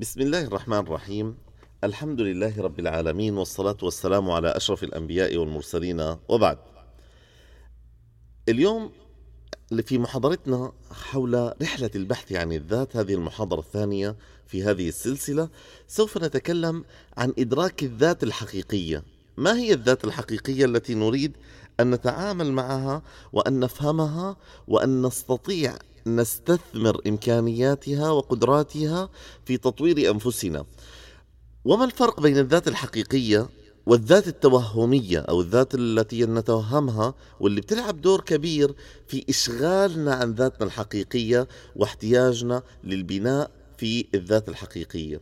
بسم الله الرحمن الرحيم. الحمد لله رب العالمين والصلاة والسلام على أشرف الأنبياء والمرسلين. وبعد. اليوم في محاضرتنا حول رحلة البحث عن الذات هذه المحاضرة الثانية في هذه السلسلة سوف نتكلم عن إدراك الذات الحقيقية. ما هي الذات الحقيقية التي نريد أن نتعامل معها وأن نفهمها وأن نستطيع نستثمر إمكانياتها وقدراتها في تطوير أنفسنا. وما الفرق بين الذات الحقيقية والذات التوهمية أو الذات التي نتوهمها واللي بتلعب دور كبير في إشغالنا عن ذاتنا الحقيقية واحتياجنا للبناء في الذات الحقيقية؟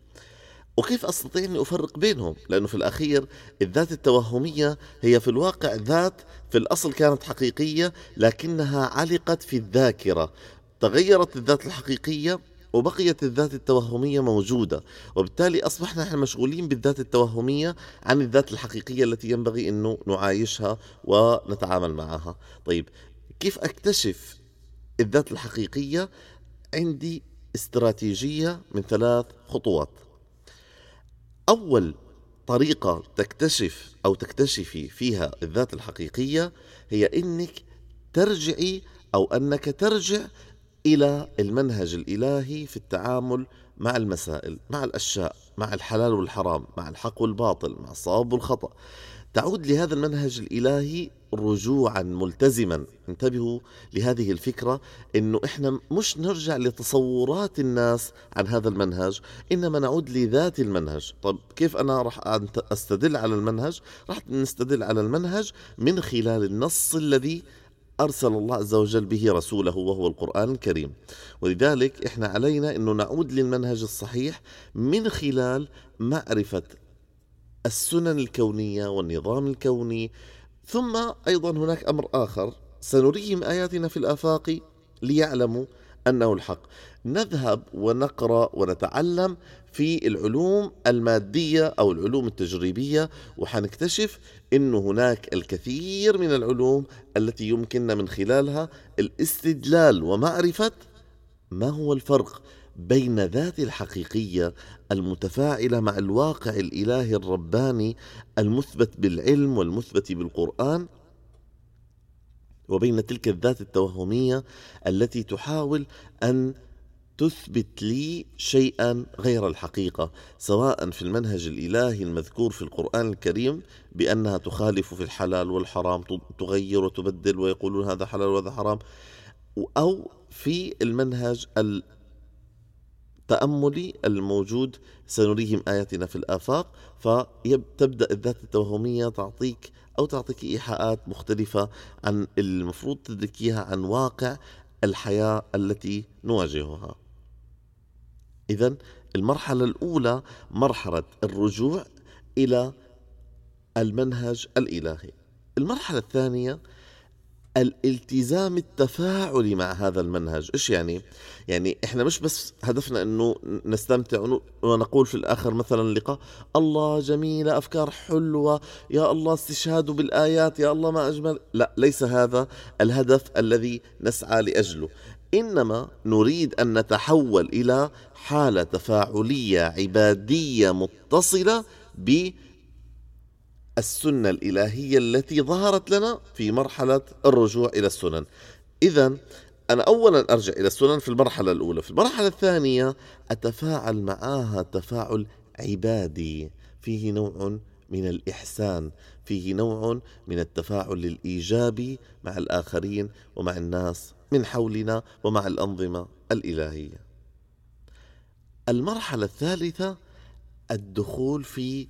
وكيف أستطيع اني أفرق بينهم؟ لأنه في الأخير الذات التوهمية هي في الواقع ذات في الأصل كانت حقيقية لكنها علقت في الذاكرة، تغيرت الذات الحقيقية وبقيت الذات التوهمية موجودة وبالتالي أصبحنا نحن مشغولين بالذات التوهمية عن الذات الحقيقية التي ينبغي أنه نعايشها ونتعامل معها. طيب كيف أكتشف الذات الحقيقية؟ عندي استراتيجية من ثلاث خطوات. أول طريقة تكتشف أو تكتشفي فيها الذات الحقيقية هي إنك ترجعي أو أنك ترجع إلى المنهج الإلهي في التعامل مع المسائل مع الأشياء مع الحلال والحرام مع الحق والباطل مع الصواب والخطأ. تعود لهذا المنهج الإلهي رجوعا ملتزما. انتبهوا لهذه الفكرة إنه إحنا مش نرجع لتصورات الناس عن هذا المنهج إنما نعود لذات المنهج. طب كيف أنا راح أستدل على المنهج؟ راح نستدل على المنهج من خلال النص الذي أرسل الله عز وجل به رسوله وهو القرآن الكريم. ولذلك إحنا علينا أنه نعود للمنهج الصحيح من خلال معرفة السنن الكونية والنظام الكوني. ثم أيضا هناك أمر آخر. سنريهم آياتنا في الآفاق ليعلموا أنه الحق. نذهب ونقرأ ونتعلم في العلوم المادية أو العلوم التجريبية وحنكتشف أنه هناك الكثير من العلوم التي يمكننا من خلالها الاستدلال ومعرفة ما هو الفرق بين ذات الحقيقية المتفاعلة مع الواقع الإلهي الرباني المثبت بالعلم والمثبت بالقرآن وبين تلك الذات التوهمية التي تحاول أن تثبت لي شيئا غير الحقيقة سواء في المنهج الإلهي المذكور في القرآن الكريم بأنها تخالف في الحلال والحرام تغير وتبدل ويقولون هذا حلال وهذا حرام أو في المنهج التأملي الموجود سنريهم آياتنا في الآفاق فتبدأ الذات التوهمية تعطيك أو تعطيك إيحاءات مختلفة عن المفروض تدركيها عن واقع الحياة التي نواجهها. إذا المرحلة الأولى مرحلة الرجوع إلى المنهج الإلهي. المرحلة الثانية الالتزام التفاعلي مع هذا المنهج. إيش يعني؟ يعني إحنا مش بس هدفنا إنه نستمتع ونقول في الآخر مثلا اللقاء الله جميلة أفكار حلوة يا الله استشهاد بالآيات يا الله ما أجمل. لا ليس هذا الهدف الذي نسعى لأجله. إنما نريد أن نتحول إلى حالة تفاعلية عبادية متصلة ب السنة الإلهية التي ظهرت لنا في مرحلة الرجوع إلى السنن. إذا أنا أولا أرجع إلى السنن في المرحلة الأولى. في المرحلة الثانية أتفاعل معها تفاعل عبادي. فيه نوع من الإحسان فيه نوع من التفاعل الإيجابي مع الآخرين ومع الناس من حولنا ومع الأنظمة الإلهية. المرحلة الثالثة الدخول في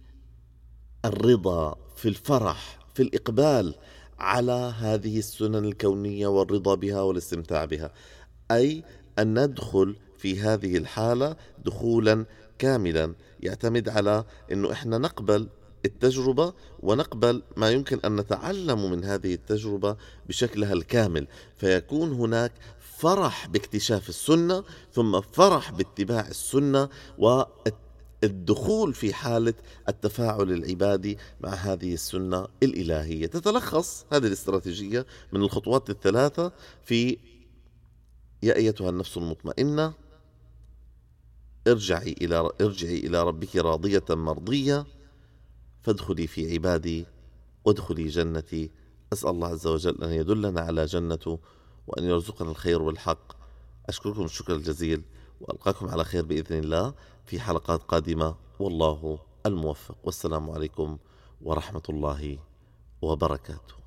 الرضا في الفرح في الإقبال على هذه السنن الكونية والرضا بها والاستمتاع بها. أي أن ندخل في هذه الحالة دخولا كاملا. يعتمد على أنه إحنا نقبل التجربة ونقبل ما يمكن أن نتعلم من هذه التجربة بشكلها الكامل. فيكون هناك فرح باكتشاف السنة ثم فرح باتباع السنة والتجربة الدخول في حالة التفاعل العبادي مع هذه السنة الإلهية. تتلخص هذه الاستراتيجية من الخطوات الثلاثة في يا أيتها النفس المطمئنة ارجعي إلى ارجعي إلى ربك راضية مرضية فادخلي في عبادي وادخلي جنتي. أسأل الله عز وجل أن يدلنا على جنته وأن يرزقنا الخير والحق. أشكركم الشكر الجزيل وألقاكم على خير بإذن الله في حلقات قادمة. والله الموفق. والسلام عليكم ورحمة الله وبركاته.